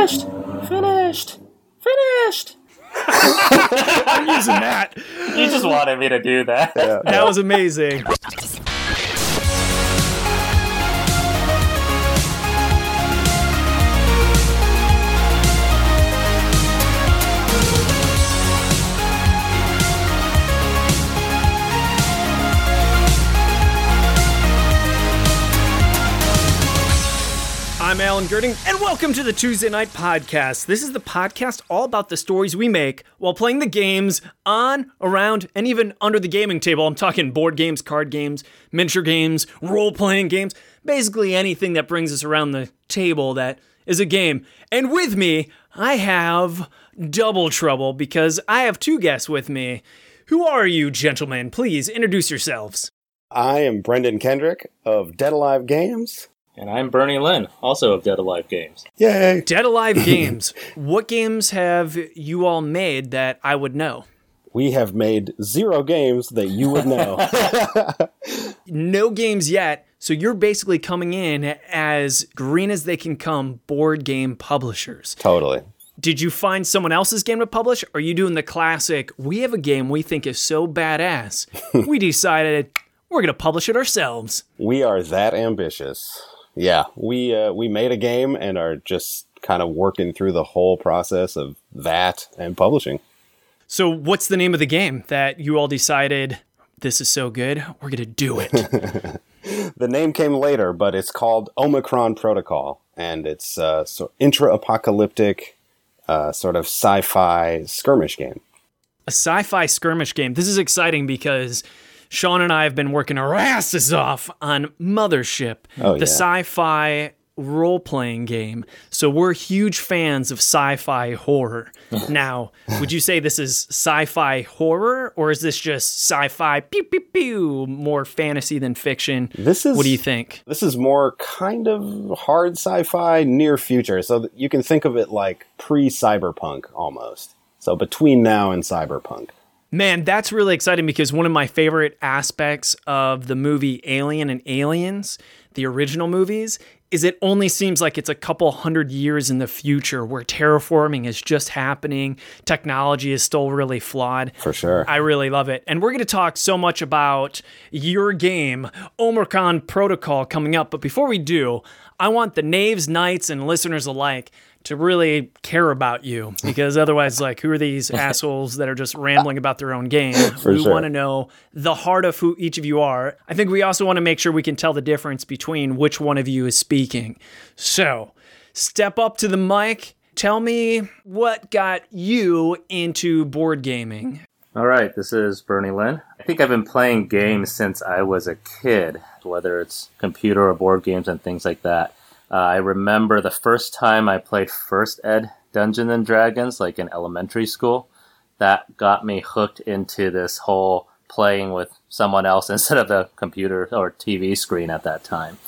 Finished! Finished! Finished! I'm using that. You just wanted me to do that. That was amazing. I'm Alan Gerding, and welcome to the Tuesday Knight Podcast. This is the podcast all about the stories we make while playing the games on, around, and even under the gaming table. I'm talking board games, card games, miniature games, role playing games, basically anything that brings us around the table that is a game. And with me, I have double trouble because I have two guests with me. Who are you, gentlemen? Please introduce yourselves. I am Brendan Kendrick of Dead Alive Games. And I'm Bernie Lynn, also of Dead Alive Games. Yay! Dead Alive Games. what games have you all made that I would know? We have made zero games that you would know. No games yet. So you're basically coming in as green as they can come board game publishers. totally. Did you find someone else's game to publish? Or are you doing the classic, we have a game we think is so badass, we decided we're going to publish it ourselves? We are that ambitious. Yeah, we uh, we made a game and are just kind of working through the whole process of that and publishing. So, what's the name of the game that you all decided this is so good, we're going to do it? The name came later, but it's called Omicron Protocol, and it's uh, so intra-apocalyptic, uh, sort of sci-fi skirmish game. a sci-fi skirmish game. This is exciting because Sean and I have been working our asses off on Mothership, Oh, the yeah. sci-fi role-playing game. So we're huge fans of sci-fi horror. now, would you say this is sci-fi horror or is this just sci-fi pew pew pew more fantasy than fiction? This is What do you think? This is more kind of hard sci-fi, near future. So you can think of it like pre-cyberpunk almost. So between now and cyberpunk. Man, that's really exciting because one of my favorite aspects of the movie Alien and Aliens, the original movies, is it only seems like it's a couple hundred years in the future where terraforming is just happening, technology is still really flawed. For sure. I really love it. And we're going to talk so much about your game, Omicron Protocol, coming up. But before we do, I want the Knaves, Knights, and listeners alike to really care about you because otherwise, like, who are these assholes that are just rambling about their own game? we sure. want to know the heart of who each of you are. I think we also want to make sure we can tell the difference between which one of you is speaking. So, step up to the mic. Tell me what got you into board gaming. All right, this is Bernie Lynn. I think I've been playing games since I was a kid, whether it's computer or board games and things like that. Uh, I remember the first time I played First Ed Dungeons and Dragons, like in elementary school. That got me hooked into this whole playing with someone else instead of the computer or TV screen at that time.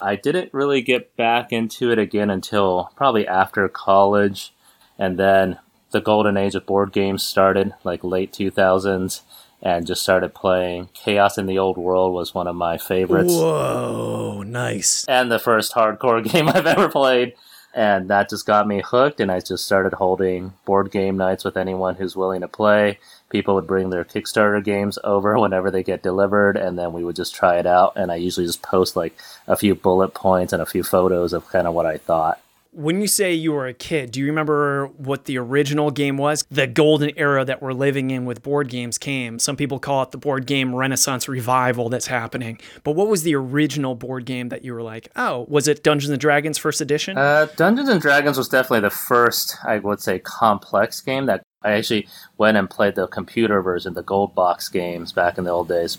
I didn't really get back into it again until probably after college, and then the golden age of board games started, like late 2000s, and just started playing. Chaos in the Old World was one of my favorites, Whoa, nice. and the first hardcore game I've ever played. And that just got me hooked, and I just started holding board game nights with anyone who's willing to play. People would bring their Kickstarter games over whenever they get delivered, and then we would just try it out. And I usually just post like a few bullet points and a few photos of kind of what I thought. When you say you were a kid, do you remember what the original game was? The golden era that we're living in with board games came. Some people call it the board game renaissance revival that's happening. But what was the original board game that you were like, oh, was it Dungeons and Dragons first edition? Uh, Dungeons and Dragons was definitely the first, I would say, complex game that I actually went and played the computer version, the gold box games back in the old days.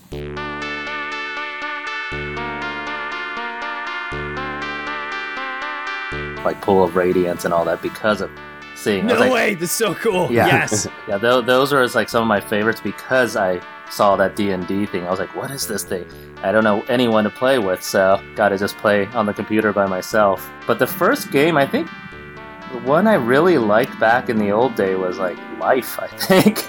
Like Pool of Radiance and all that because of seeing. No like, way, that's so cool. Yeah. Yes. Yeah, tho- those are like some of my favorites because I saw that D and D thing. I was like, "What is this thing?" I don't know anyone to play with, so got to just play on the computer by myself. But the first game, I think, the one I really liked back in the old day was like Life. I think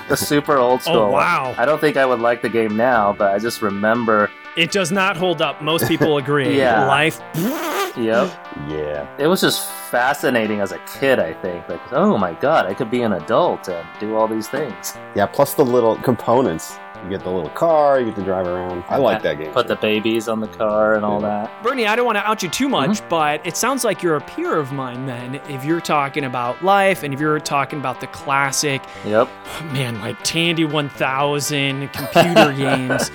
the super old oh, school. Oh, wow. I don't think I would like the game now, but I just remember. It does not hold up. Most people agree. Yeah. Life. Yep. Yeah. it was just fascinating as a kid. I think like, oh my god, I could be an adult and do all these things. Yeah, plus the little components. You get the little car, you get to drive around. I like that game. Put the babies on the car and all that. Bernie, I don't want to out you too mm-hmm. much, but it sounds like you're a peer of mine then. If you're talking about life and if you're talking about the classic, Yep. man, like Tandy 1000, computer games,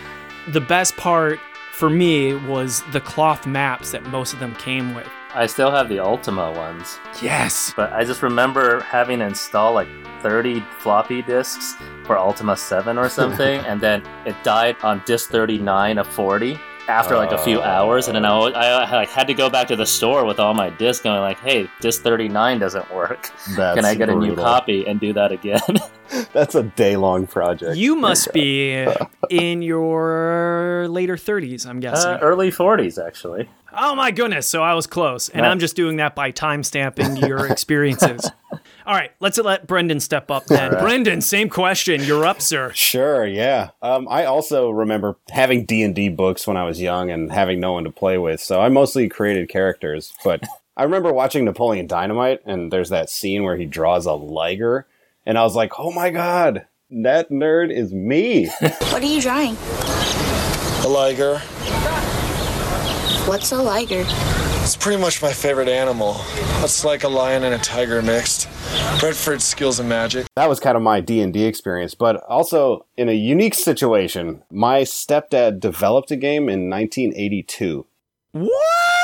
the best part for me was the cloth maps that most of them came with. I still have the Ultima ones, Yes. but I just remember having to install like 30 floppy disks for Ultima 7 or something, and then it died on disk 39 of 40 after like a few hours, and then I, I, I like, had to go back to the store with all my discs, going like, "Hey, disk 39 doesn't work. That's Can I get a new copy and do that again?" That's a day long project. You must be in your later 30s, I'm guessing. uh, early 40s, actually. Oh my goodness, so I was close. And Yeah. I'm just doing that by time stamping your experiences. All right, let's let Brendan step up then. Brendan, same question. You're up, sir. Sure, yeah. Um, I also remember having D and D books when I was young and having no one to play with, so I mostly created characters. But I remember watching Napoleon Dynamite, and there's that scene where he draws a liger, and I was like, "Oh my god, that nerd is me!" What are you drawing? A liger. What's a liger? It's pretty much my favorite animal. It's like a lion and a tiger mixed. Bred for its skills and magic. that was kind of my D and D experience. But also in a unique situation, my stepdad developed a game in 1982. What?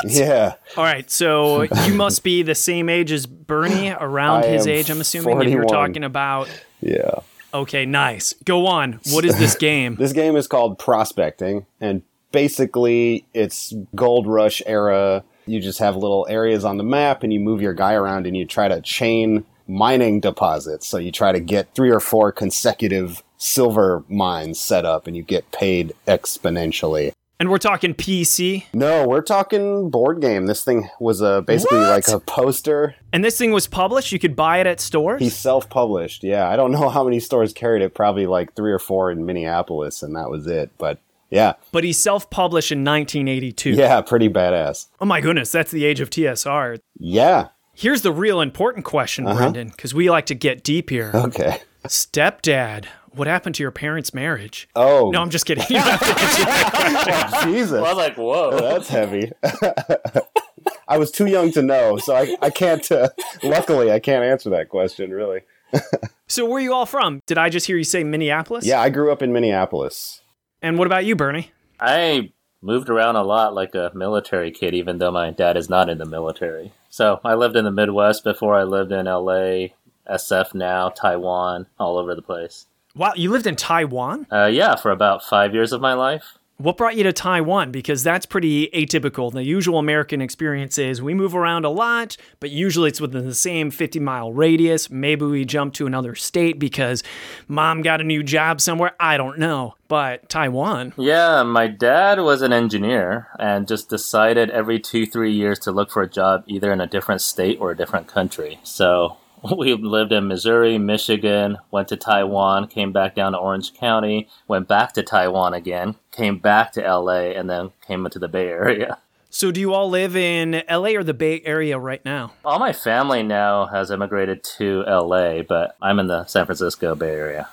Yeah, All right, so you must be the same age as Bernie, around I his age, I'm assuming, if you're talking about. yeah. Okay, nice. Go on. What is this game? This game is called Prospecting, and basically it's Gold Rush era. You just have little areas on the map, and you move your guy around, and you try to chain mining deposits. So you try to get three or four consecutive silver mines set up, and you get paid exponentially. And we're talking PC. No, we're talking board game. This thing was a, basically What? like a poster. And this thing was published. You could buy it at stores. He self-published. Yeah, I don't know how many stores carried it. Probably like three or four in Minneapolis, and that was it. But yeah, but he self published in 1982. yeah, pretty badass. Oh my goodness, that's the age of TSR. Yeah. Here's the real important question, Uh-huh. Brendan, because we like to get deep here. Okay. Stepdad, what happened to your parents' marriage? Oh, No, I'm just kidding. You don't have to answer that. Jesus. I was like, "Whoa." That's heavy. I was too young to know, so I, I can't, uh, luckily, I can't answer that question, really. So, where are you all from? Did I just hear you say Minneapolis? Yeah, I grew up in Minneapolis. And what about you, Bernie? I moved around a lot like a military kid, even though my dad is not in the military. So I lived in the Midwest before I lived in LA, SF now, Taiwan, all over the place. Wow, you lived in Taiwan? Uh, yeah, for about five years of my life. What brought you to Taiwan? Because that's pretty atypical. The usual American experience is we move around a lot, but usually it's within the same 50 mile radius. Maybe we jump to another state because mom got a new job somewhere. I don't know. But Taiwan, Yeah, my dad was an engineer and just decided every two, three years to look for a job either in a different state or a different country. So we lived in Missouri, Michigan, went to Taiwan, came back down to Orange County, went back to Taiwan again, came back to LA, and then came into the Bay Area. So, do you all live in LA or the Bay Area right now? All my family now has immigrated to LA, but I'm in the San Francisco Bay Area.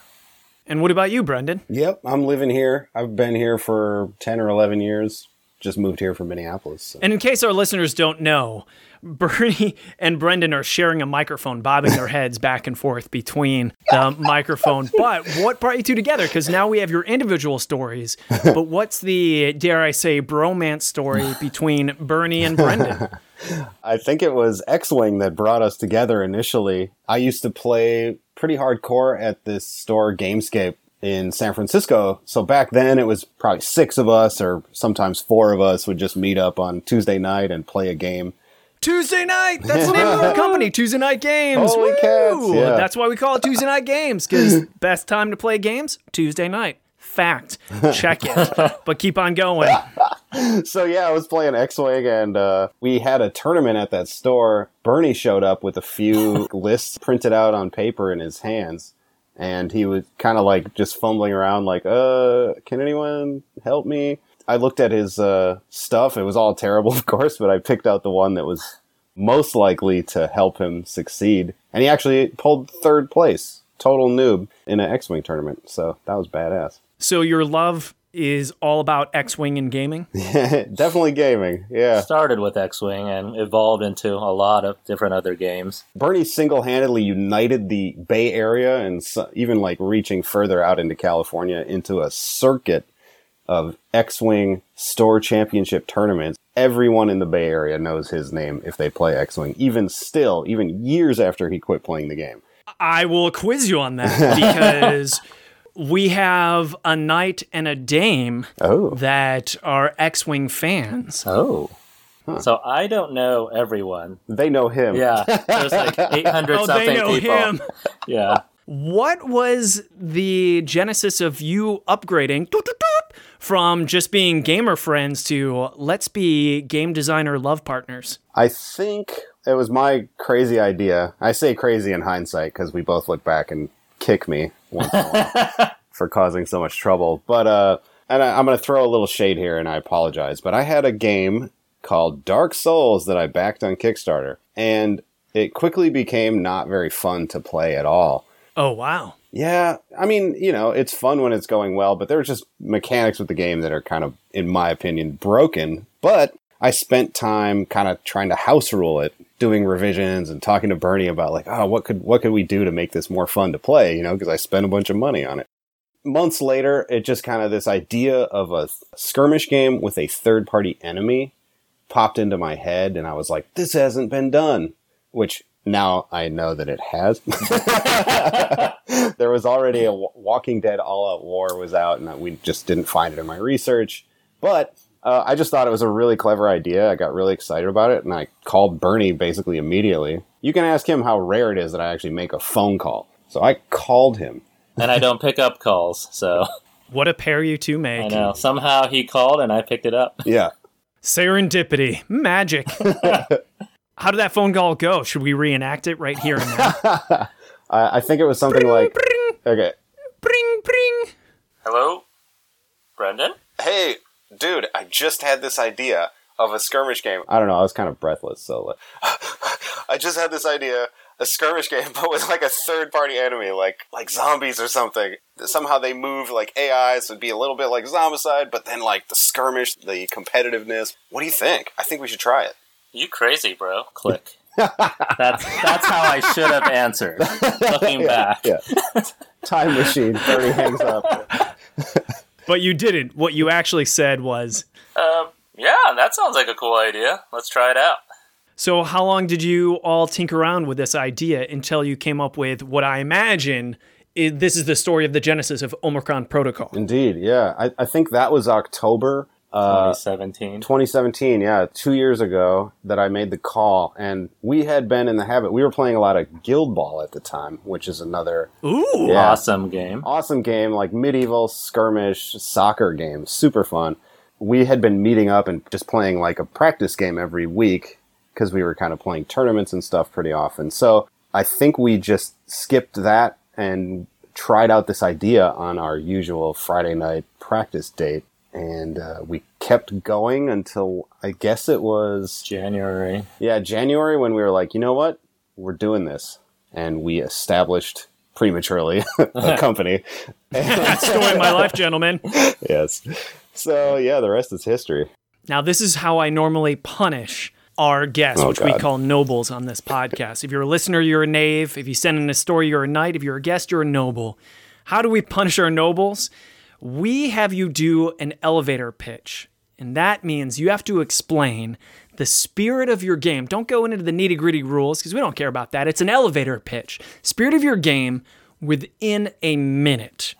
And what about you, Brendan? Yep, I'm living here. I've been here for 10 or 11 years. Just moved here from Minneapolis. so- And in case our listeners don't know, Bernie and Brendan are sharing a microphone, bobbing their heads back and forth between the microphone. But what brought you two together? Because now we have your individual stories. But what's the, dare I say, bromance story between Bernie and Brendan? I think it was X Wing that brought us together initially. I used to play pretty hardcore at this store, Gamescape, in San Francisco. So back then it was probably six of us, or sometimes four of us, would just meet up on Tuesday night and play a game. Tuesday night. That's the name of our company, Tuesday Knight Games. Holy Woo! cats, yeah. That's why we call it Tuesday Knight Games, because best time to play games, Tuesday night. Fact. Check it. But keep on going. So yeah, I was playing X Wing, and uh, we had a tournament at that store. Bernie showed up with a few lists printed out on paper in his hands, and he was kind of like just fumbling around, like, "Uh, can anyone help me?" I looked at his uh, stuff. It was all terrible, of course, but I picked out the one that was most likely to help him succeed. And he actually pulled third place, total noob, in an X Wing tournament. So that was badass. So your love is all about X-wing and gaming. Definitely gaming. Yeah. Started with X Wing and evolved into a lot of different other games. Bernie single handedly united the Bay Area and so, even like reaching further out into California into a circuit of X Wing store championship tournaments. Everyone in the Bay Area knows his name if they play X Wing, even still, even years after he quit playing the game. I will quiz you on that because we have a knight and a dame Oh. that are X-wing fans. Oh. So I don't know everyone. They know him. Yeah, there's like 800 Oh, something they know people. him. Yeah. What was the genesis of you upgrading from just being gamer friends to let's be game designer love partners? I think it was my crazy idea. I say crazy in hindsight because we both look back and kick me once in a while for causing so much trouble. But uh, and I, I'm going to throw a little shade here, and I apologize. But I had a game called Dark Souls that I backed on Kickstarter, and it quickly became not very fun to play at all. Oh wow. Yeah, I mean, you know, it's fun when it's going well, but there's just mechanics with the game that are kind of, in my opinion, broken. But I spent time kind of trying to house rule it, doing revisions and talking to Bernie about like, oh, what could what could we do to make this more fun to play? You know, because I spent a bunch of money on it. Months later, it just kind of this idea of a skirmish game with a third party enemy popped into my head, and I was like, this hasn't been done. Which now I know that it has. there was already a Walking Dead All Out War was out, and we just didn't find it in my research. But uh, I just thought it was a really clever idea. I got really excited about it, and I called Bernie basically immediately. You can ask him how rare it is that I actually make a phone call. So I called him. And I don't pick up calls, so What a pair you two I make. know. Somehow he called and I picked it up. Yeah. Serendipity. Magic. How did that phone call go? Should we reenact it right here and now? I, I think it was something like, okay, Bring, bring. Hello? Brendan? hey, dude, I just had this idea of a skirmish game. I don't know, I was kind of breathless, so like, I just had this idea, a skirmish game, but with like a third party enemy, like like zombies or something. Somehow they move like AIs would be a little bit like Zombicide, but then like the skirmish, the competitiveness. What do you think? I think we should try it. You crazy, bro. Click. that's that's how I should have answered. Looking back. Yeah. Time machine. Bernie hangs up. But you didn't. What you actually said was. Um, yeah, that sounds like a cool idea. Let's try it out. So, how long did you all tinker around with this idea until you came up with what I imagine is, this is the story of the genesis of Omicron Protocol? Indeed, yeah. I, I think that was October uh, 2017. 2017, yeah, two years ago that I made the call, and we had been in the habit. We were playing a lot of Guild Ball at the time, which is another Ooh. Yeah. Awesome game. awesome game, like medieval skirmish soccer game, super fun. We had been meeting up and just playing like a practice game every week because we were kind of playing tournaments and stuff pretty often. So I think we just skipped that and tried out this idea on our usual Friday night practice date. And uh, we kept going until I guess it was January. yeah, January when we were like, you know what? We're doing this. And we established prematurely a company. That's story of my life, gentlemen. yes. So, yeah, the rest is history. Now, this is how I normally punish our guests, Oh, which we call nobles on this podcast. If you're a listener, you're a knave. If you send in a story, you're a knight. If you're a guest, you're a noble. How do we punish our nobles? We have you do an elevator pitch. And that means you have to explain the spirit of your game. Don't go into the nitty gritty rules because we don't care about that. It's an elevator pitch. Spirit of your game within a minute.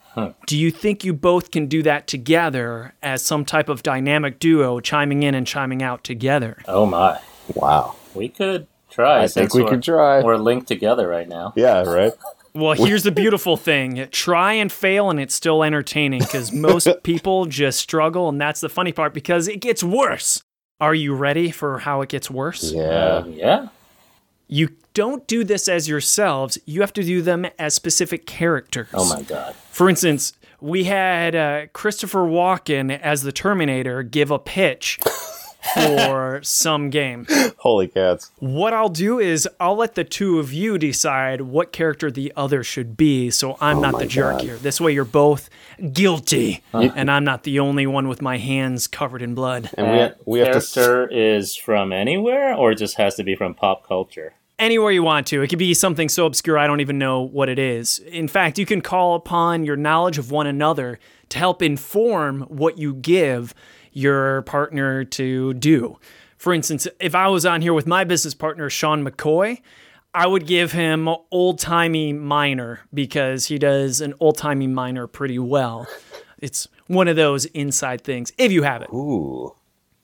Do you think you both can do that together as some type of dynamic duo, chiming in and chiming out together? Oh my. Wow. We could try. I think we could try. We're linked together right now. Yeah, right? Well, here's the beautiful thing try and fail, and it's still entertaining because most people just struggle. And that's the funny part because it gets worse. Are you ready for how it gets worse? Yeah. Um, yeah. You don't do this as yourselves, you have to do them as specific characters. Oh my god. For instance, we had uh, Christopher Walken as the Terminator give a pitch for some game. Holy cats. What I'll do is I'll let the two of you decide what character the other should be so I'm oh not Oh my the jerk God. here. This way you're both guilty and I'm not the only one with my hands covered in blood. And we, That we have to. s- is from anywhere, or it just has to be from pop culture. Anywhere you want to. It could be something so obscure I don't even know what it is. In fact, you can call upon your knowledge of one another to help inform what you give your partner to do. For instance, if I was on here with my business partner, Sean McCoy, I would give him old timey miner because he does an old timey miner pretty well. It's one of those inside things, if you have it. Ooh.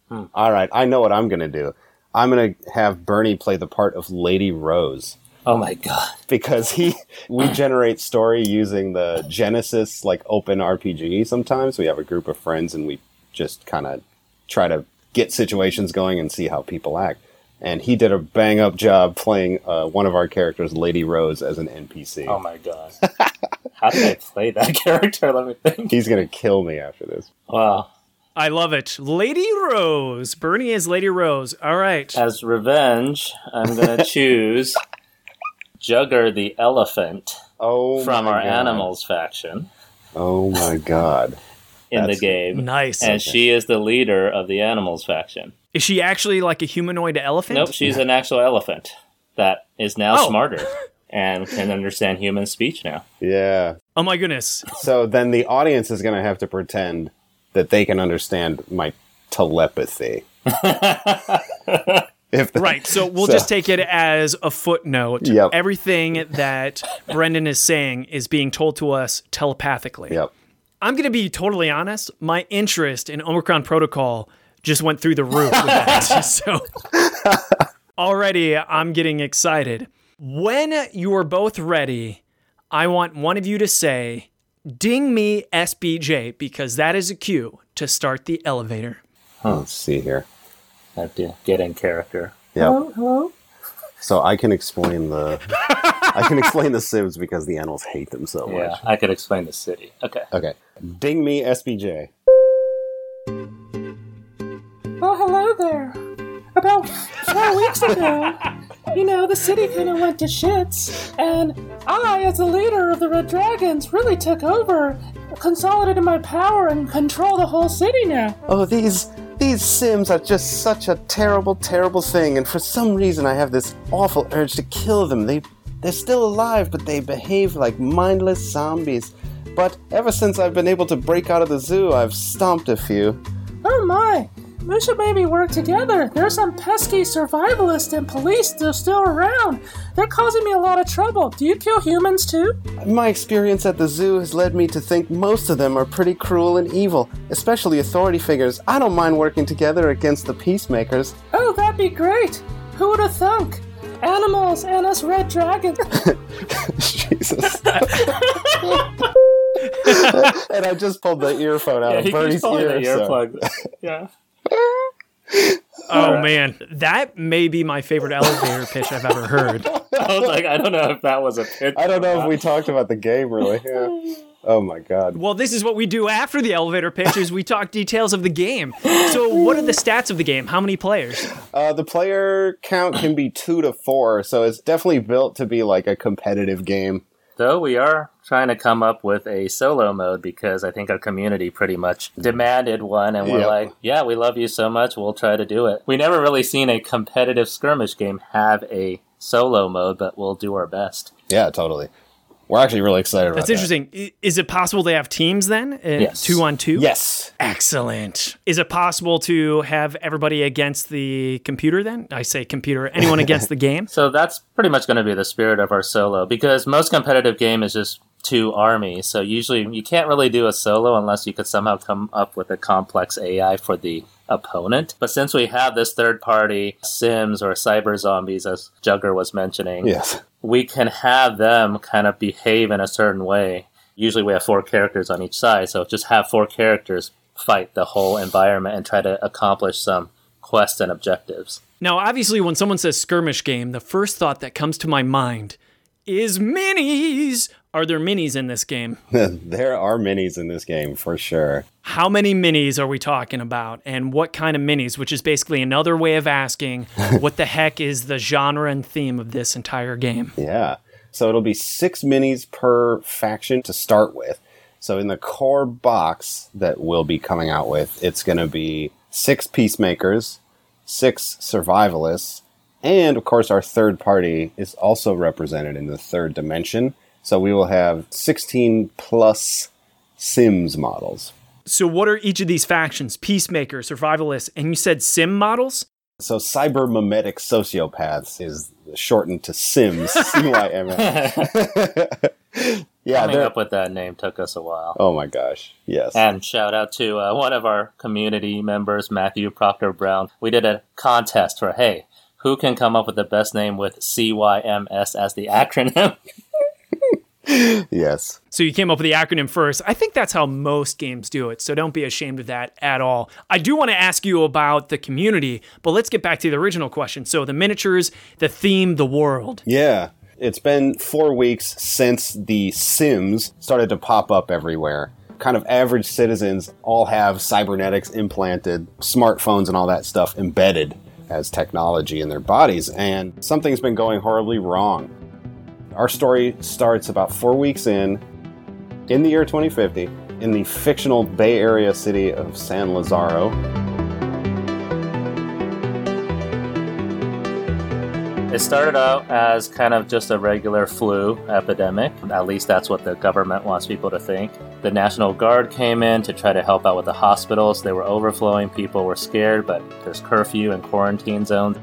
Hmm. All right, I know what I'm going to do. I'm going to have Bernie play the part of Lady Rose Oh my god! because he we generate story using the Genesys like open RPG sometimes. We have a group of friends and we just kind of try to get situations going and see how people act. And he did a bang up job playing uh, one of our characters, Lady Rose, as an NPC. Oh my god! How did I play that character? Let me think. He's going to kill me after this. Wow. I love it. Lady Rose. Bernie is Lady Rose. All right. As revenge, I'm gonna choose Jugger the elephant Oh, from our God. animals faction Oh my god. In That's- the game. Nice. And she is the leader of the animals faction. Is she actually like a humanoid elephant? Nope, she's an actual elephant that is now Oh. smarter and can understand human speech now. Yeah. Oh my goodness. So then the audience is going to have to pretend that they can understand my telepathy. if the- Right. So we'll So- just take it as a footnote. Yep. Everything that Brendan is saying is being told to us telepathically. Yep. I'm going to be totally honest. My interest in Omicron Protocol just went through the roof with that. so already I'm getting excited. When you are both ready, I want one of you to say, Ding me SBJ, because that is a cue to start the elevator. Oh, let's see here. I have to get in character. Yep. Hello. So I can explain the I can explain the Sims because the animals hate them so Yeah, much. I could explain the city. Okay. Okay. Ding me SBJ. Oh, hello there. About four weeks ago, you know, the city kind of went to shits, and I, as the leader of the Red Dragons, really took over, consolidated my power, and control the whole city now. Oh, these these Sims are just such a terrible, terrible thing, and for some reason I have this awful urge to kill them. They they're still alive, but they behave like mindless zombies. But ever since I've been able to break out of the zoo, I've stomped a few. Oh my! We should maybe work together. There's some pesky survivalists and police still still around. They're causing me a lot of trouble. Do you kill humans too? My experience at the zoo has led me to think most of them are pretty cruel and evil, especially authority figures. I don't mind working together against the peacemakers. Oh, that'd be great. Who would have thunk? Animals and us red dragons. Jesus. and I just pulled the earphone out Yeah, of Bernie's ear. the so- yeah. Oh man, that may be my favorite elevator pitch I've ever heard. I was like, I don't know if that was a pitch. I don't know if we talked about the game really. Yeah. Oh my god. Well, this is what we do after the elevator pitch is we talk details of the game. So, what are the stats of the game? How many players? Uh, the player count can be two to four, so it's definitely built to be like a competitive game. Though we are trying to come up with a solo mode because I think our community pretty much demanded one, and we're Yep. like, yeah, we love you so much, we'll try to do it. We never really seen a competitive skirmish game have a solo mode, but we'll do our best. Yeah, totally. We're actually really excited about that. That's interesting. I- Is it possible to have teams then? Uh, Yes. Two on two? Yes. Excellent. Is it possible to have everybody against the computer then? I say computer, anyone against the game? So that's pretty much going to be the spirit of our solo because most competitive game is just two armies. So usually you can't really do a solo unless you could somehow come up with a complex AI for the opponent. But since we have this third party Sims or cyber zombies, as Jugger was mentioning, Yes. we can have them kind of behave in a certain way. Usually we have four characters on each side, so just have four characters fight the whole environment and try to accomplish some quests and objectives. Now, obviously, when someone says skirmish game, the first thought that comes to my mind is minis. Are there minis in this game? there are minis in this game for sure. How many minis are we talking about? And what kind of minis? Which is basically another way of asking what the heck is the genre and theme of this entire game? Yeah. So it'll be six minis per faction to start with. So in the core box that we'll be coming out with, it's going to be six peacemakers, six survivalists, and of course our third party is also represented in the third dimension. So we will have 16 plus Sims models. So, what are each of these factions? Peacemaker, survivalists, and you said sim models? So cyber mimetic sociopaths is shortened to Sims. C-Y-M-S. yeah, Coming they're- up with that name took us a while. oh my gosh, yes. And shout out to uh, one of our community members, Matthew Proctor Brown. We did a contest for, hey, who can come up with the best name with CYMS as the acronym? yes. So, you came up with the acronym first. I think that's how most games do it. So, don't be ashamed of that at all. I do want to ask you about the community, but let's get back to the original question. So, the miniatures, the theme, the world. Yeah. It's been four weeks since the Sims started to pop up everywhere. Kind of average citizens all have cybernetics implanted, smartphones and all that stuff embedded as technology in their bodies, and something's been going horribly wrong. Our story starts about four weeks in, in the year 2050, in the fictional Bay Area city of San Lazaro. It started out as kind of just a regular flu epidemic. At least that's what the government wants people to think. The National Guard came in to try to help out with the hospitals. They were overflowing. People were scared, but there's curfew and quarantine zones.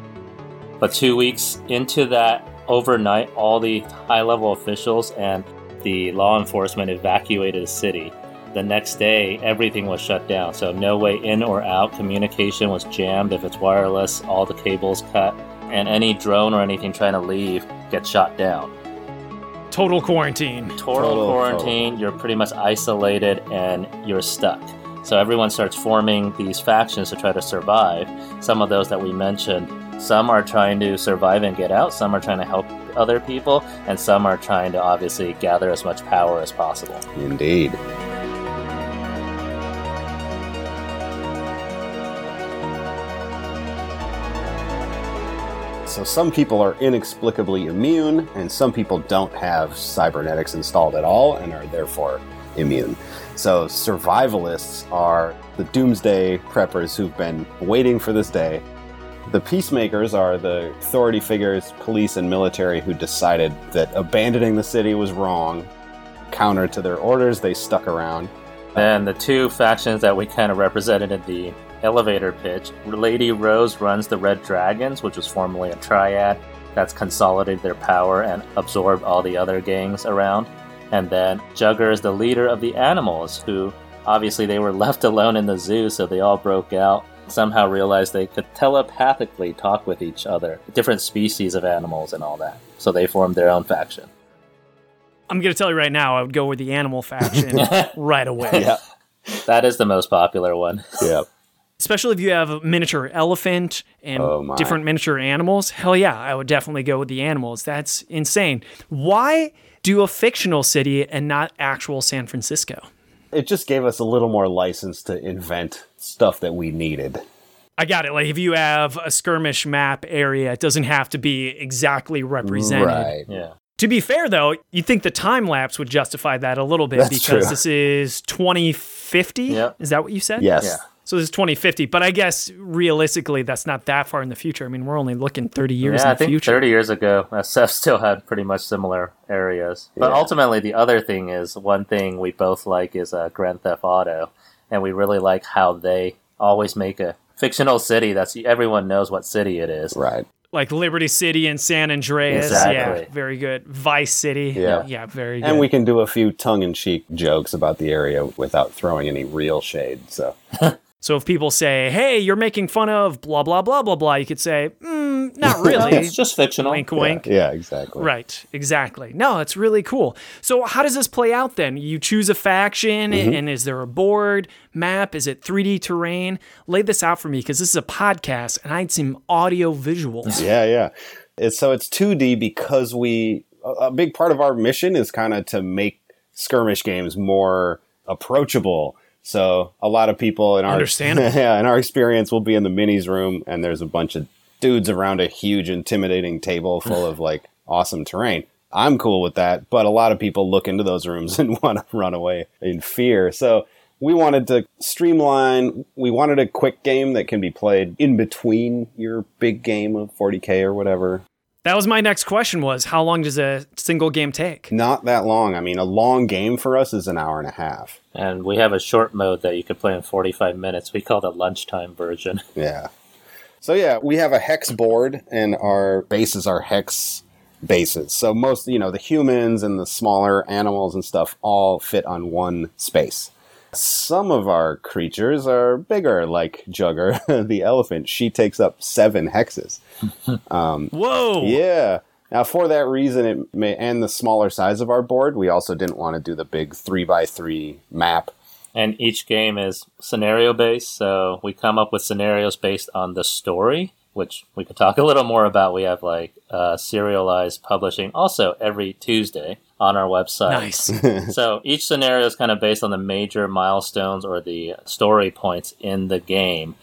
But two weeks into that, overnight, all the high level officials and the law enforcement evacuated the city. The next day, everything was shut down, so no way in or out. Communication was jammed. If it's wireless, all the cables cut, and any drone or anything trying to leave gets shot down. Total quarantine. Total, Total, quarantine, you're pretty much isolated and you're stuck. So everyone starts forming these factions to try to survive. Some of those that we mentioned, some are trying to survive and get out, some are trying to help other people, and some are trying to obviously gather as much power as possible. Indeed. So some people are inexplicably immune, and some people don't have cybernetics installed at all and are therefore immune. So survivalists are the doomsday preppers who've been waiting for this day. The peacemakers are the authority figures, police and military who decided that abandoning the city was wrong. Counter to their orders, they stuck around. And the two factions that we kind of represented in the elevator pitch Lady Rose runs the Red Dragons, which was formerly a triad that's consolidated their power and absorbed all the other gangs around. And then Jugger is the leader of the animals, who obviously they were left alone in the zoo, so they all broke out. Somehow realized they could telepathically talk with each other, different species of animals and all that. So they formed their own faction. I'm going to tell you right now, I would go with the animal faction right away. Yeah. That is the most popular one. Yep. Especially if you have a miniature elephant and Oh, different miniature animals. Hell yeah, I would definitely go with the animals. That's insane. Why do a fictional city and not actual San Francisco? It just gave us a little more license to invent stuff that we needed. I got it. Like if you have a skirmish map area, it doesn't have to be exactly represented. Right. Yeah. To be fair, though, you think the time lapse would justify that a little bit That's because true. this is 2050. Yep. Is that what you said? Yes. Yeah. So this is 2050, but I guess realistically, that's not that far in the future. I mean, we're only looking 30 years Yeah, I in the think future. 30 years ago, SF still had pretty much similar areas. But Yeah. ultimately, the other thing is one thing we both like is uh, Grand Theft Auto, and we really like how they always make a fictional city that's everyone knows what city it is. Right. Like Liberty City and San Andreas. Exactly. Yeah, very good. Vice City. Yeah. Yeah, very good. And we can do a few tongue-in-cheek jokes about the area without throwing any real shade. So so if people say, hey, you're making fun of blah, blah, blah, blah, blah, you could say, mm, not really. It's just fictional. wink, wink. yeah, exactly. Right, exactly. No, it's really cool. So, how does this play out then? You choose a faction, Mm-hmm. and is there a board map? Is it 3D terrain? Lay this out for me because this is a podcast and I need some audio visuals. Yeah, yeah. It's, so it's 2D because we a, a big part of our mission is kind of to make skirmish games more approachable. So a lot of people in our yeah, in our experience will be in the minis room and there's a bunch of dudes around a huge intimidating table full of like awesome terrain. I'm cool with that, but a lot of people look into those rooms and want to run away in fear. So we wanted to streamline. We wanted a quick game that can be played in between your big game of 40k or whatever. That was my next question was how long does a single game take? Not that long. I mean, a long game for us is an hour and a half. And we have a short mode that you could play in 45 minutes. We call the lunchtime version. Yeah. So yeah, we have a hex board and our bases are hex bases. So most, you know, the humans and the smaller animals and stuff all fit on one space. Some of our creatures are bigger, like Jugger, the elephant. She takes up seven hexes. Um, Whoa! Yeah. Now, for that reason, it may, and the smaller size of our board, we also didn't want to do the big three by three map. And each game is scenario based, so we come up with scenarios based on the story, which we could talk a little more about. We have like uh, serialized publishing also every Tuesday on our website. Nice. so each scenario is kind of based on the major milestones or the story points in the game.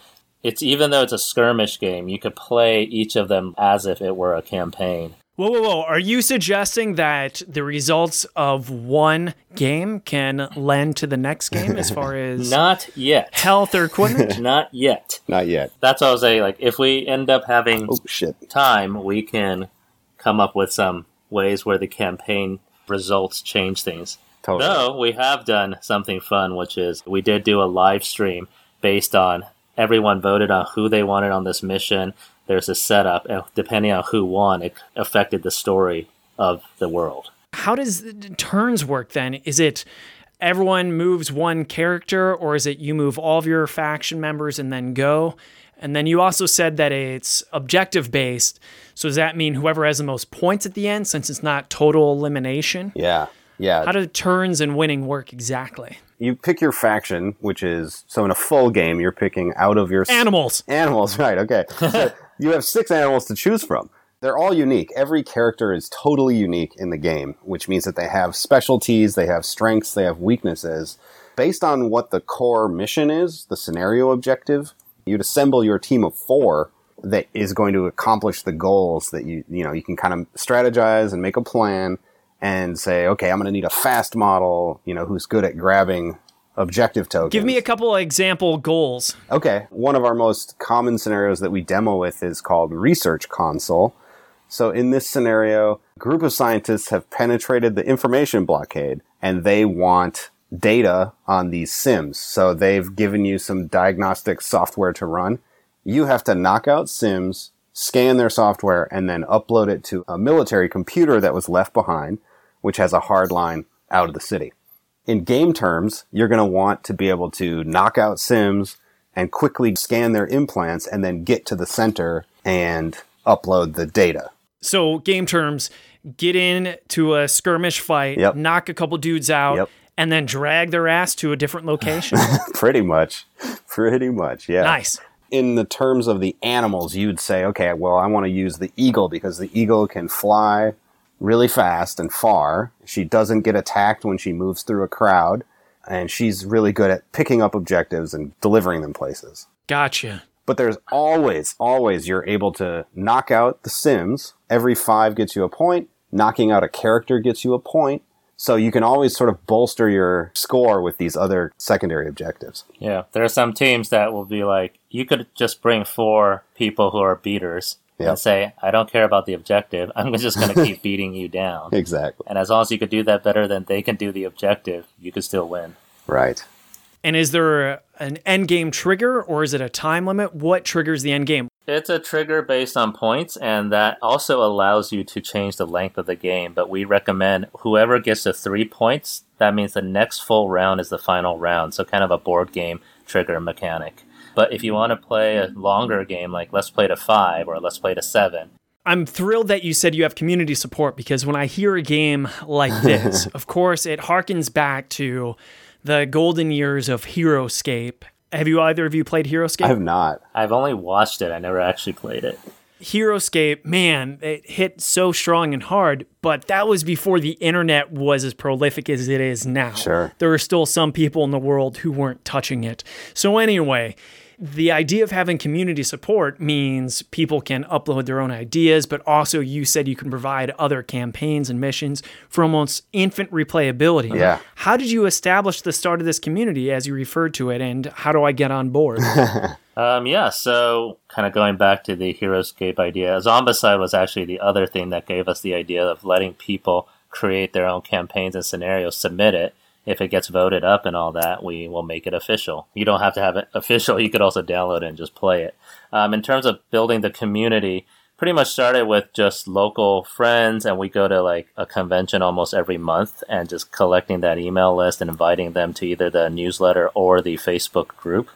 It's even though it's a skirmish game, you could play each of them as if it were a campaign. Whoa, whoa, whoa. Are you suggesting that the results of one game can lend to the next game as far as Not yet. health or equipment? Not yet. Not yet. That's what I was saying. Like, if we end up having Oh, shit. time, we can come up with some ways where the campaign results change things. Totally. Though we have done something fun, which is we did do a live stream based on everyone voted on who they wanted on this mission. There's a setup, and depending on who won, it affected the story of the world. How does turns work then? Is it everyone moves one character, or is it you move all of your faction members and then go? And then you also said that it's objective based. So does that mean whoever has the most points at the end, since it's not total elimination? Yeah. Yeah. How do turns and winning work exactly? you pick your faction, which is so in a full game, you're picking out of your Animals. Animals, right? Okay. So you have six animals to choose from. They're all unique. Every character is totally unique in the game, which means that they have specialties, they have strengths, they have weaknesses. Based on what the core mission is, the scenario objective, you'd assemble your team of four that is going to accomplish the goals that you you know you can kind of strategize and make a plan and say okay i'm going to need a fast model you know who's good at grabbing objective tokens Give me a couple of example goals. Okay. One of our most common scenarios that we demo with is called Research Console. So in this scenario, a group of scientists have penetrated the information blockade and they want data on these sims. So they've given you some diagnostic software to run. You have to knock out sims, scan their software, and then upload it to a military computer that was left behind, which has a hard line out of the city in game terms, you're going to want to be able to knock out Sims and quickly scan their implants and then get to the center and upload the data. So game terms, get in to a skirmish fight, Yep. knock a couple dudes out, Yep. And then drag their ass to a different location. Pretty much. Pretty much, yeah. nice. In the terms of the animals, you'd say, okay, well, I want to use the eagle because the eagle can fly really fast and far. She doesn't get attacked when she moves through a crowd. And she's really good at picking up objectives and delivering them places. Gotcha. but there's always, always you're able to knock out the Sims. Every five gets you a point. Knocking out a character gets you a point. So you can always sort of bolster your score with these other secondary objectives. Yeah, there are some teams that will be like, you could just bring four people who are beaters Yep. and say, I don't care about the objective. I'm just going to keep beating you down. Exactly. And as long as you could do that better than they can do the objective, you could still win. Right. And is there an end game trigger or is it a time limit? What triggers the end game? It's a trigger based on points, and that also allows you to change the length of the game. But we recommend whoever gets to three points, that means the next full round is the final round. So, kind of a board game trigger mechanic. But if you want to play a longer game, like let's play to five or let's play to seven, I'm thrilled that you said you have community support because when I hear a game like this, of course, it harkens back to the golden years of HeroScape. Have you either of you played HeroScape? I have not. I've only watched it. I never actually played it. HeroScape, man, it hit so strong and hard, but that was before the internet was as prolific as it is now. Sure. There are still some people in the world who weren't touching it. So, anyway, the idea of having community support means people can upload their own ideas, but also you said you can provide other campaigns and missions for almost infant replayability. Yeah. How did you establish the start of this community as you referred to it, and how do I get on board? Um, yeah, so kind of going back to the HeroScape idea, Zombicide was actually the other thing that gave us the idea of letting people create their own campaigns and scenarios, submit it. If it gets voted up and all that, we will make it official. You don't have to have it official. You could also download it and just play it. Um, in terms of building the community, pretty much started with just local friends, and we go to like a convention almost every month and just collecting that email list and inviting them to either the newsletter or the Facebook group.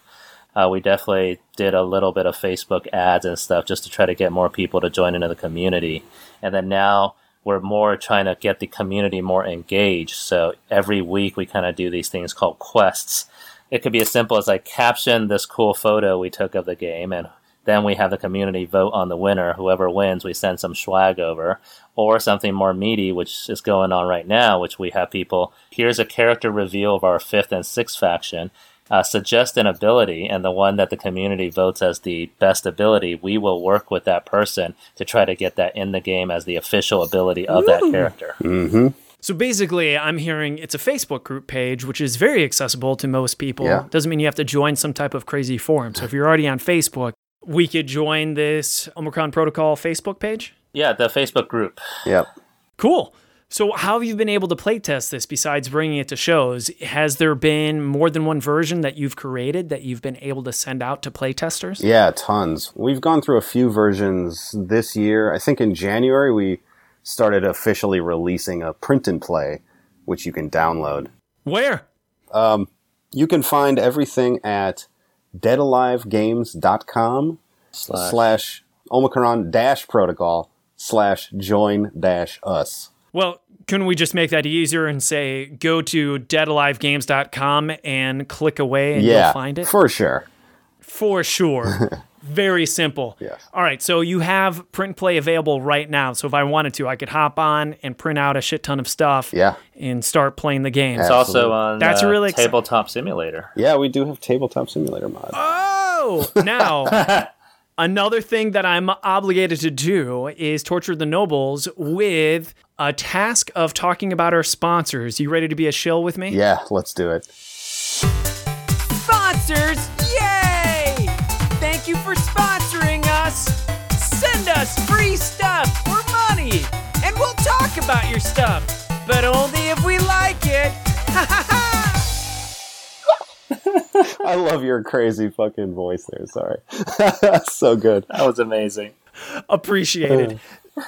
Uh, we definitely did a little bit of Facebook ads and stuff just to try to get more people to join into the community. And then now we're more trying to get the community more engaged. So every week we kind of do these things called quests. It could be as simple as like caption this cool photo we took of the game and then we have the community vote on the winner. Whoever wins, we send some swag over. Or something more meaty, which is going on right now, which we have people, here's a character reveal of our fifth and sixth faction uh, suggest an ability and the one that the community votes as the best ability, we will work with that person to try to get that in the game as the official ability of that character. So basically, I'm hearing it's a Facebook group page, which is very accessible to most people. Yeah. Doesn't mean you have to join some type of crazy forum. So if you're already on Facebook, we could join this Omicron Protocol Facebook page. Yeah, the Facebook group. Yep. Cool. So how have you been able to playtest this besides bringing it to shows? Has there been more than one version that you've created that you've been able to send out to playtesters? Yeah, tons. We've gone through a few versions this year. I think in January we started officially releasing a print and play, which you can download. Where? Um, you can find everything at deadalivegames.com Slash. slash Omicron dash protocol slash join dash us. Well, couldn't we just make that easier and say go to deadalivegames.com and click away and yeah, you'll find it? for sure. For sure. Very simple. Yes. All right. So you have print and play available right now. So if I wanted to, I could hop on and print out a shit ton of stuff Yeah. and start playing the game. It's also on That's uh, really exci- Tabletop Simulator. Yeah, we do have tabletop simulator mod. Oh, now another thing that I'm obligated to do is torture the nobles with a task of talking about our sponsors. You ready to be a shill with me? Yeah, let's do it. Sponsors, yay! Thank you for sponsoring us. Send us free stuff or money, and we'll talk about your stuff, but only if we like it. I love your crazy fucking voice there. Sorry. so good. That was amazing. Appreciated.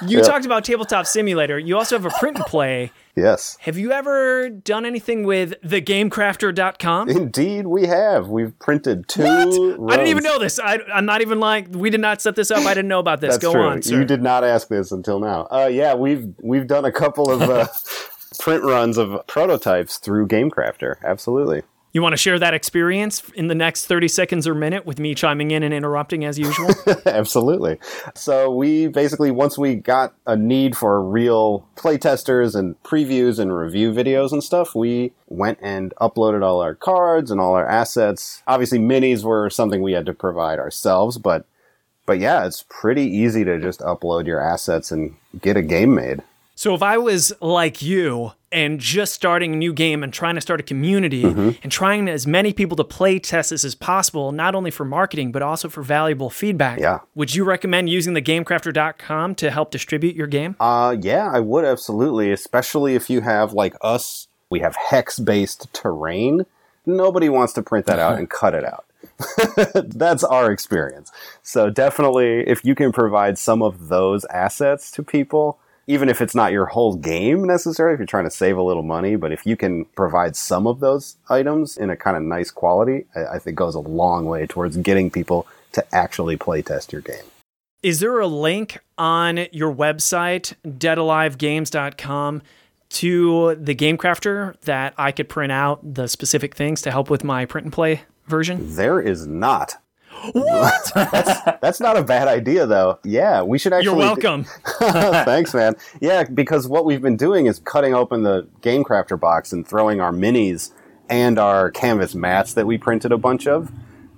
You Yeah. talked about Tabletop Simulator. You also have a print and play. Yes. Have you ever done anything with thegamecrafter.com? Indeed, we have. We've printed two. I didn't even know this. I, I'm not even like we did not set this up. I didn't know about this. That's Go true. on, sir. You did not ask this until now. Uh, yeah, we've we've done a couple of uh, print runs of prototypes through GameCrafter. Absolutely. You want to share that experience in the next 30 seconds or minute with me chiming in and interrupting as usual? Absolutely. So we basically once we got a need for real playtesters and previews and review videos and stuff, we went and uploaded all our cards and all our assets. Obviously minis were something we had to provide ourselves, but but yeah, it's pretty easy to just upload your assets and get a game made. so if I was like you and just starting a new game and trying to start a community Mm-hmm. and trying as many people to play test this as possible, not only for marketing, but also for valuable feedback, Yeah. would you recommend using the gamecrafter.com to help distribute your game? Uh, yeah, I would absolutely, especially if you have like us, we have hex based terrain. Nobody wants to print that out and cut it out. That's our experience. So definitely, if you can provide some of those assets to people, even if it's not your whole game necessarily, if you're trying to save a little money, but if you can provide some of those items in a kind of nice quality, I, I think goes a long way towards getting people to actually play test your game. Is there a link on your website, deadalivegames.com, to the Game Crafter that I could print out the specific things to help with my print and play version? There is not. What? That's not a bad idea, though. Yeah, we should actually. You're welcome. Thanks, man. Yeah, because what we've been doing is cutting open the Game Crafter box and throwing our minis and our canvas mats that we printed a bunch of.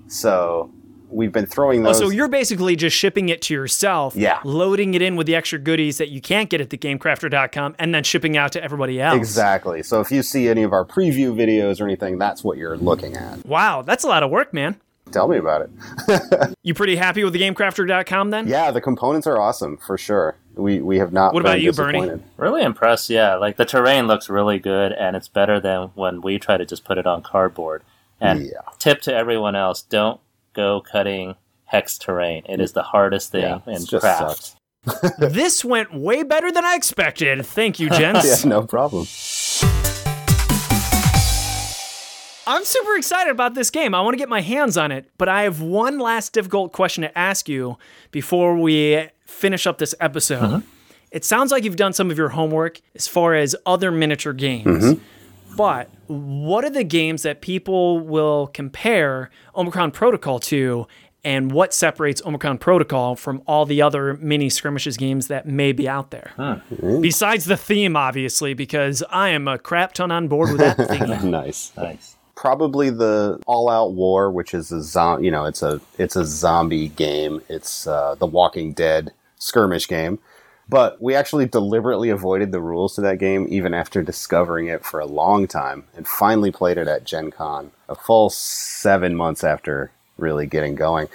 So we've been throwing Oh, those. so you're basically just shipping it to yourself, Yeah. loading it in with the extra goodies that you can't get at thegamecrafter.com, and then shipping out to everybody else. exactly. So if you see any of our preview videos or anything, that's what you're looking at. Wow, that's a lot of work, man. Tell me about it. You pretty happy with thegamecrafter.com then? Yeah, the components are awesome for sure. We we have not. What about you, Bernie? Really impressed, yeah. Like the terrain looks really good, and it's better than when we try to just put it on cardboard. And Yeah. tip to everyone else: don't go cutting hex terrain. It is the hardest thing Yeah, in craft. This went way better than I expected. Thank you, gents. Yeah, no problem. I'm super excited about this game. I want to get my hands on it, but I have one last difficult question to ask you before we finish up this episode. Uh-huh. It sounds like you've done some of your homework as far as other miniature games. Mm-hmm. But what are the games that people will compare Omicron Protocol to, and what separates Omicron Protocol from all the other mini skirmishes games that may be out there? Besides the theme, obviously, because I am a crap ton on board with that theme. nice. Nice. Probably the All Out War, which is a zom- you know, it's a it's a zombie game. It's uh, the Walking Dead skirmish game. But we actually deliberately avoided the rules to that game even after discovering it for a long time and finally played it at Gen Con a full seven months after really getting going.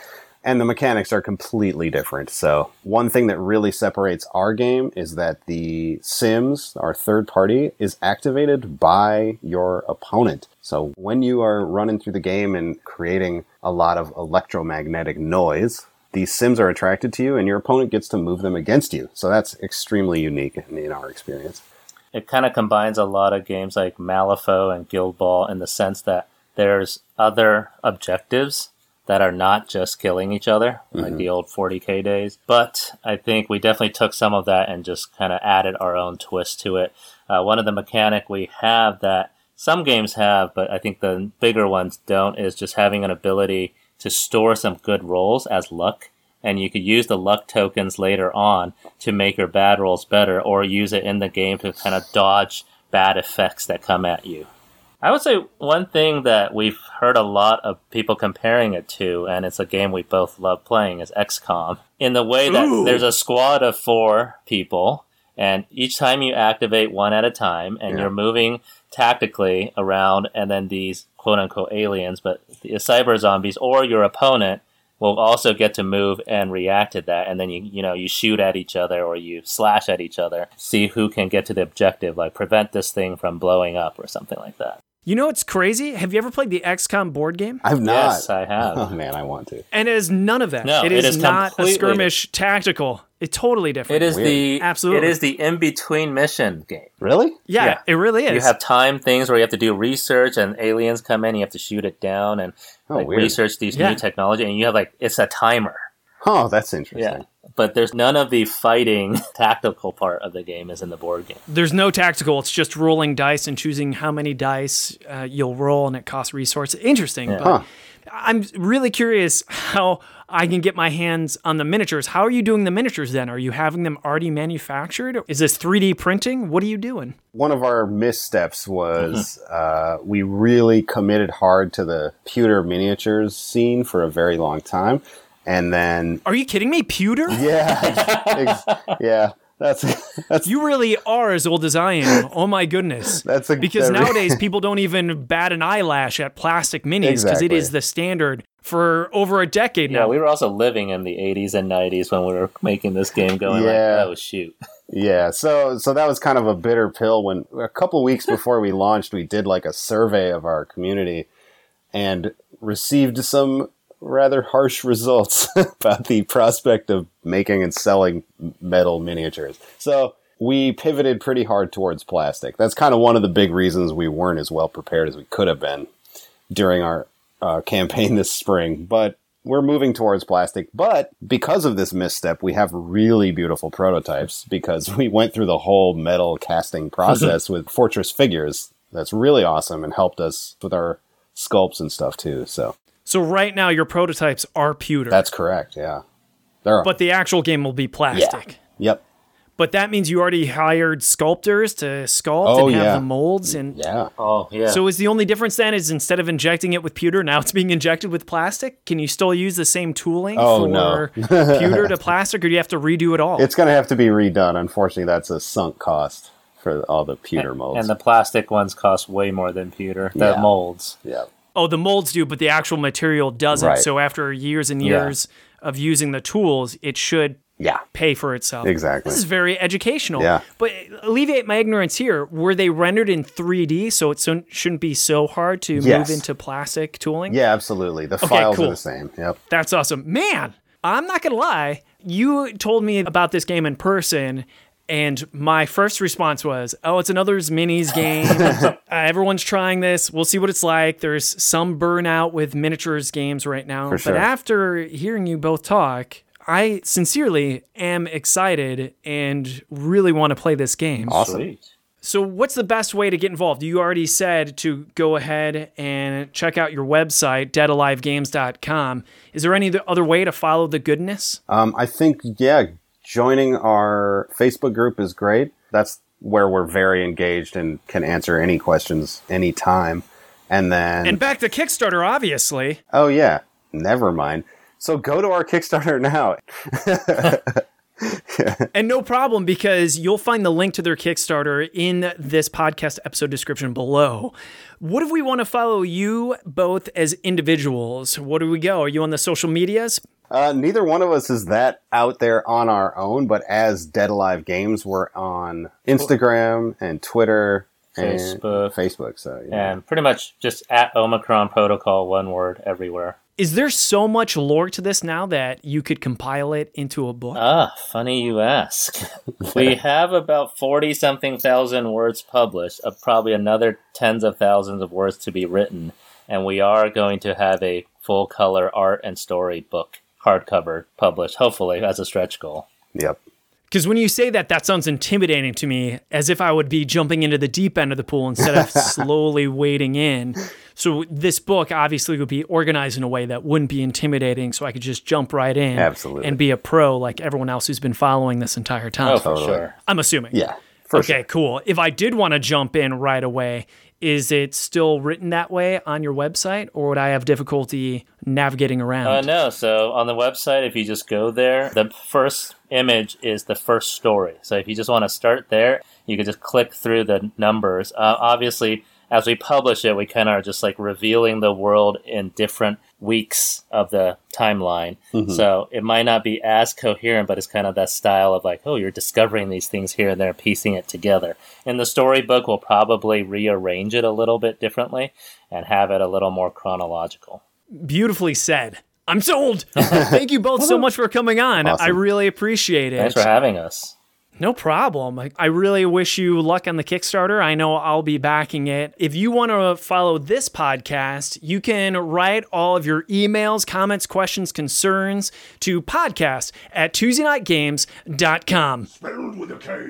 And the mechanics are completely different. So, one thing that really separates our game is that the Sims, our third party, is activated by your opponent. So, when you are running through the game and creating a lot of electromagnetic noise, these Sims are attracted to you and your opponent gets to move them against you. So, that's extremely unique in, our experience. It kind of combines a lot of games like Malifaux and Guild Ball in the sense that there's other objectives that are not just killing each other, like the old 40k days. But I think we definitely took some of that and just kind of added our own twist to it. Uh, one of the mechanic we have that some games have, but I think the bigger ones don't, is just having an ability to store some good rolls as luck. And you could use the luck tokens later on to make your bad rolls better, or use it in the game to kind of dodge bad effects that come at you. I would say one thing that we've heard a lot of people comparing it to, and it's a game we both love playing, is XCOM. In the way that Ooh. there's a squad of four people, and each time you activate one at a time, and Yeah. you're moving tactically around, and then these quote unquote aliens, but the cyber zombies or your opponent will also get to move and react to that and then you you know you shoot at each other or you slash at each other see who can get to the objective like prevent this thing from blowing up or something like that You know what's crazy? Have you ever played the XCOM board game? I've not. yes i have Oh man, I want to. And it is none of that. No, it it is, is not a completely- skirmish tactical. It's totally different. it is the Absolutely. it is the in-between mission game Really? Yeah, yeah. it really is. you have time things where you have to do research and aliens come in you have to shoot it down and Oh, like research these Yeah. new technology and you have like it's a timer Oh, that's interesting. yeah but there's none of the fighting tactical part of the game is in the board game There's no tactical. It's just rolling dice and choosing how many dice uh, you'll roll, and it costs resources. Interesting. But Huh. I'm really curious how I can get my hands on the miniatures. How are you doing the miniatures then? Are you having them already manufactured? Is this 3D printing? What are you doing? one of our missteps was uh, we really committed hard to the pewter miniatures scene for a very long time, and then Are you kidding me? Pewter? yeah, ex- yeah, that's that's You really are as old as I am. Oh my goodness. That's a- because that re- nowadays people don't even bat an eyelash at plastic minis because it Exactly. is the standard for over a decade now. Yeah, now. we were also living in the 80s and 90s when we were making this game, going Yeah. like, "Oh shoot!" yeah. So so that was kind of a bitter pill. When a couple weeks before we launched, we did like a survey of our community and received some rather harsh results about the prospect of making and selling metal miniatures. So we pivoted pretty hard towards plastic. That's kind of one of the big reasons we weren't as well prepared as we could have been during our uh, campaign this spring. But we're moving towards plastic. But because of this misstep, we have really beautiful prototypes because we went through the whole metal casting process with Fortress figures. That's really awesome and helped us with our sculpts and stuff too. So So right now your prototypes are pewter, That's correct. Yeah. There are. but the actual game will be yeah. plastic. Yep. But that means you already hired sculptors to sculpt Oh, and have yeah. the molds and Yeah. Oh yeah. So is the only difference then is instead of injecting it with pewter, now it's being injected with plastic? Can you still use the same tooling Oh, for no. pewter to plastic, or do you have to redo it all? It's going to have to be redone. Unfortunately, that's a sunk cost for all the pewter molds. and the plastic ones cost way more than pewter. The Yeah. molds. yeah. Oh, the molds do, but the actual material doesn't. Right. So after years and Yeah. years of using the tools, it should Yeah. pay for itself. Exactly. This is very educational. Yeah. But alleviate my ignorance here. Were they rendered in 3D, so it so, shouldn't be so hard to Yes. move into plastic tooling? Yeah, absolutely. The files cool. are the same. Yep. That's awesome. Man, I'm not going to lie. You told me about this game in person, and my first response was, oh, it's another minis game. uh, everyone's trying this. We'll see what it's like. There's some burnout with miniatures games right now. Sure. But after hearing you both talk, I sincerely am excited and really want to play this game. Awesome. Sweet. So, what's the best way to get involved? You already said to go ahead and check out your website, deadalivegames.com. Is there any other way to follow the goodness? Um, I think, yeah, joining our Facebook group is great. That's where we're very engaged and can answer any questions anytime. And then, And back to Kickstarter, obviously. oh, yeah, never mind. So go to our Kickstarter now. And no problem because you'll find the link to their Kickstarter in this podcast episode description below. What if we want to follow you both as individuals? Where do we go? Are you on the social medias? Uh, neither one of us is that out there on our own, but as Dead Alive Games, we're on Instagram and Twitter and Facebook. Facebook. So yeah. And pretty much just at Omicron Protocol, one word everywhere. Is there so much lore to this now that you could compile it into a book? Ah, funny you ask. we have about 40 something thousand words published, uh, probably another tens of thousands of words to be written. And we are going to have a full color art and story book hardcover published, hopefully, as a stretch goal. Yep. Because when you say that, that sounds intimidating to me, as if I would be jumping into the deep end of the pool instead of slowly wading in. So this book obviously would be organized in a way that wouldn't be intimidating, so I could just jump right in, Absolutely. and be a pro like everyone else who's been following this entire time. Oh, for Totally. sure. I'm assuming. Yeah. For okay, sure. cool. If I did want to jump in right away, is it still written that way on your website, or would I have difficulty navigating around? Uh, no, so on the website, if you just go there, the first image is the first story. So if you just want to start there, you can just click through the numbers. Uh, obviously, as we publish it, we kind of are just like revealing the world in different weeks of the timeline. Mm-hmm. So it might not be as coherent, but it's kind of that style of like, oh, you're discovering these things here and there, piecing it together. And the storybook, we'll probably rearrange it a little bit differently and have it a little more chronological. Beautifully said. I'm sold. Thank you both so much for coming on. Awesome. I really appreciate it. Thanks for having us. No problem. I- really wish you luck on the Kickstarter. I know I'll be backing it. If you want to follow this podcast, you can write all of your emails, comments, questions, concerns to podcast at TuesdayKnightGames.com. Spelled with a K.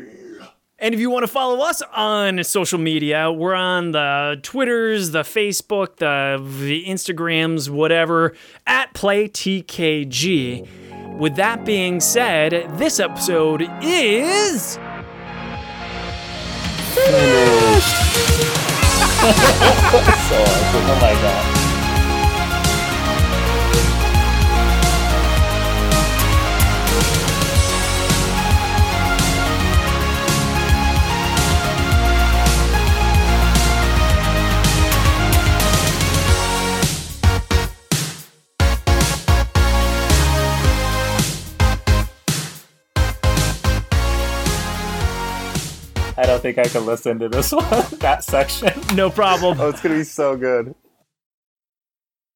And if you want to follow us on social media, we're on the Twitters, the Facebook, the, the Instagrams, whatever, at PlayTKG. With that being said, this episode is. Oh my god. Don't think I can listen to this one, that section. No problem. Oh, it's gonna be so good.